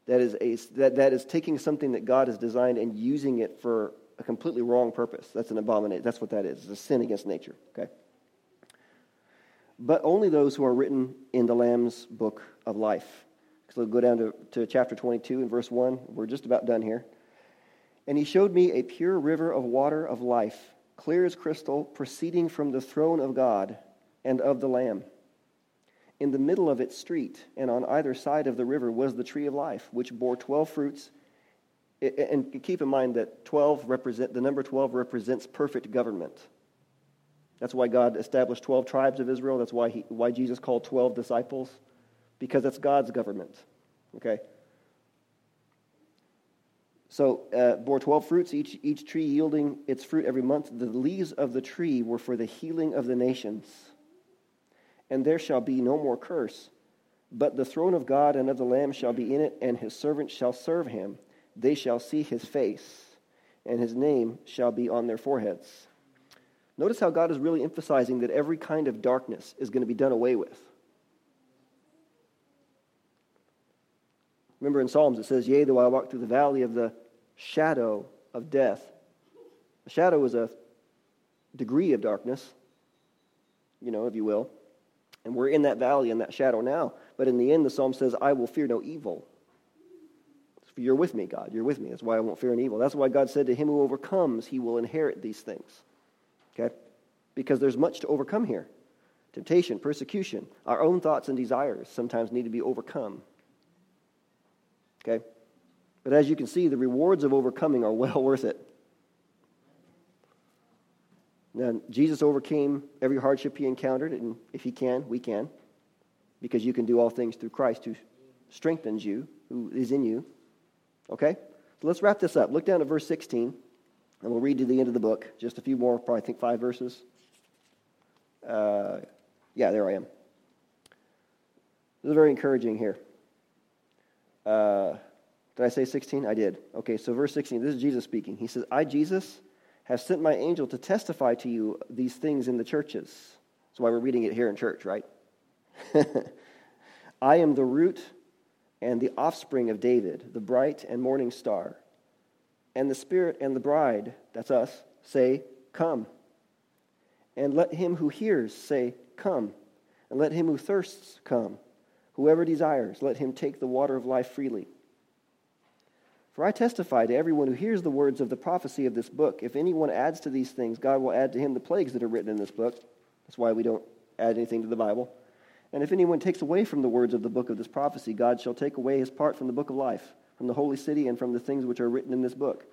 That is, a, that, that is taking something that God has designed and using it for a completely wrong purpose. That's an abomination. That's what that is. It's a sin against nature. Okay? But only those who are written in the Lamb's book of life. So go down to, to chapter 22 and verse 1. We're just about done here. And he showed me a pure river of water of life, clear as crystal, proceeding from the throne of God and of the Lamb. In the middle of its street and on either side of the river was the tree of life, which bore 12 fruits. And keep in mind that 12 represent, the number 12 represents perfect government. That's why God established 12 tribes of Israel. That's why, he, why Jesus called 12 disciples, because that's God's government. Okay? So, uh, bore 12 fruits, each, each tree yielding its fruit every month. The leaves of the tree were for the healing of the nations and there shall be no more curse. But the throne of God and of the Lamb shall be in it, and his servants shall serve him. They shall see his face, and his name shall be on their foreheads. Notice how God is really emphasizing that every kind of darkness is going to be done away with. Remember in Psalms it says, Yea, though I walk through the valley of the shadow of death. A shadow is a degree of darkness, you know, if you will. And we're in that valley, in that shadow now. But in the end, the psalm says, I will fear no evil. You're with me, God. You're with me. That's why I won't fear an evil. That's why God said to him who overcomes, he will inherit these things. Okay? Because there's much to overcome here temptation, persecution, our own thoughts and desires sometimes need to be overcome. Okay? But as you can see, the rewards of overcoming are well worth it. Now, Jesus overcame every hardship he encountered, and if he can, we can, because you can do all things through Christ who strengthens you, who is in you. Okay? So let's wrap this up. Look down at verse 16, and we'll read to the end of the book. Just a few more, probably, I think, five verses. Uh, yeah, there I am. This is very encouraging here. Uh, did I say 16? I did. Okay, so verse 16, this is Jesus speaking. He says, I, Jesus, have sent my angel to testify to you these things in the churches. That's why we're reading it here in church, right? I am the root and the offspring of David, the bright and morning star. And the Spirit and the bride, that's us, say, Come. And let him who hears say, Come. And let him who thirsts come. Whoever desires, let him take the water of life freely. For I testify to everyone who hears the words of the prophecy of this book. If anyone adds to these things, God will add to him the plagues that are written in this book. That's why we don't add anything to the Bible. And if anyone takes away from the words of the book of this prophecy, God shall take away his part from the book of life, from the holy city, and from the things which are written in this book.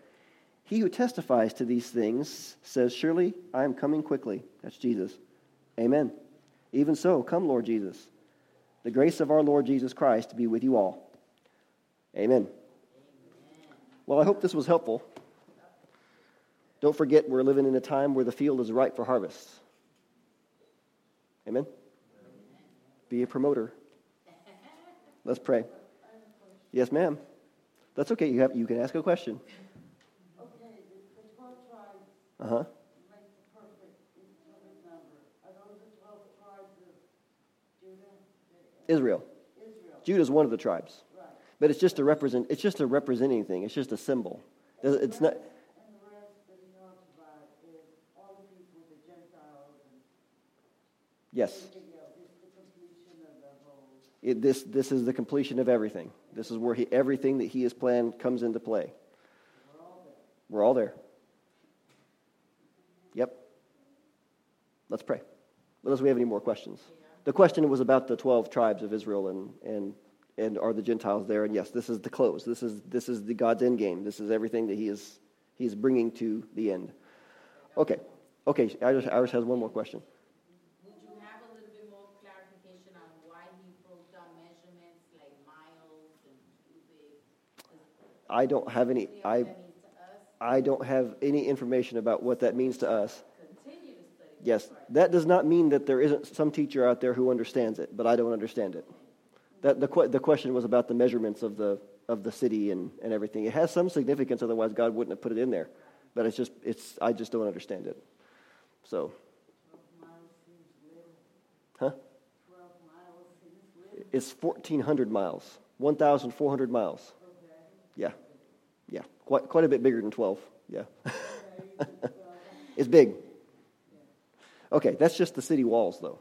He who testifies to these things says, Surely I am coming quickly. That's Jesus. Amen. Even so, come, Lord Jesus. The grace of our Lord Jesus Christ be with you all. Amen. Well, I hope this was helpful. Don't forget, we're living in a time where the field is ripe for harvest. Amen. Be a promoter. Let's pray. Yes, ma'am. That's okay. You have you can ask a question. Okay, the, the twelve tribes Uh huh. make the perfect, perfect number. Are those the twelve tribes of Judah? Israel. Israel, Judah's one of the tribes, right. but it's just a represent. It's just a representing thing. It's just a symbol. It's not. And is Yes. It's the whole. It, this this is the completion of everything. This is where he, everything that he has planned comes into play. We're all there. We're all there. Yep. Let's pray. Unless we have any more questions. The question was about the 12 tribes of Israel and, and, and are the Gentiles there? And yes, this is the close. This is, this is the God's end game. This is everything that he is he's bringing to the end. Okay. Okay. Iris, Iris has one more question. Would you have a little bit more clarification on why he broke down measurements like miles and cubit? I don't have any I that means to us? I don't have any information about what that means to us. Continue to study. that Yes, that does not mean that there isn't some teacher out there who understands it, but I don't understand it. That, the, the question was about the measurements of the, of the city and, and everything. It has some significance, otherwise God wouldn't have put it in there. But it's just, it's, I just don't understand it. So, huh? It's 1,400 miles, 1,400 miles. Yeah, yeah, quite, quite a bit bigger than 12. Yeah, it's big. Okay, that's just the city walls, though.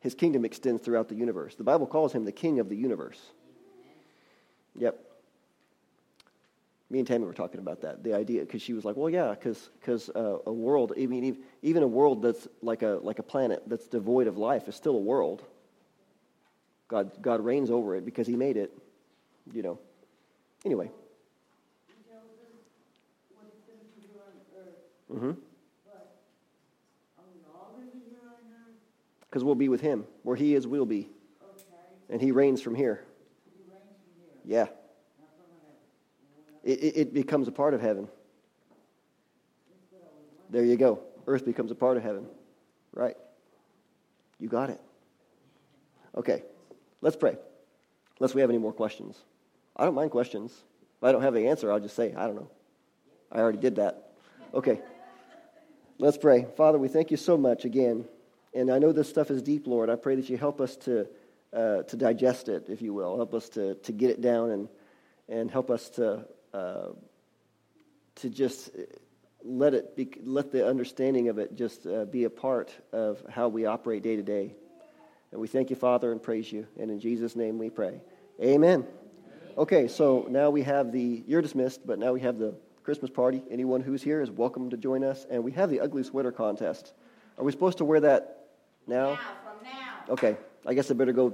His kingdom extends throughout the universe. The Bible calls him the king of the universe. Yep. Me and Tammy were talking about that, the idea, because she was like, well, yeah, because uh, a world, I mean, even- even a world that's like a, like a planet that's devoid of life is still a world. God, God reigns over it because he made it, you know. Anyway. he tells us what he's gonna do here on earth, Mm-hmm. but are we all gonna be here on earth? Because we'll be with him. Where he is, we'll be. Okay, And he reigns from here. he reigns from here, Yeah. It, it, it becomes a part of heaven. There you go. Earth becomes a part of heaven. Right. You got it. Okay. Let's pray. Unless we have any more questions. I don't mind questions. If I don't have the answer, I'll just say, I don't know. I already did that. Okay. Let's pray. Father, we thank you so much again. And I know this stuff is deep, Lord. I pray that you help us to, uh, to digest it, if you will. Help us to, to get it down and, and help us to, uh, to just let it be, let the understanding of it just uh, be a part of how we operate day to day. And we thank you, Father, and praise you. And in Jesus' name we pray. Amen. Okay, so now we have the, you're dismissed, but now we have the Christmas party. Anyone who's here is welcome to join us. And we have the ugly sweater contest. Are we supposed to wear that now? Now, from now. Okay, I guess I better go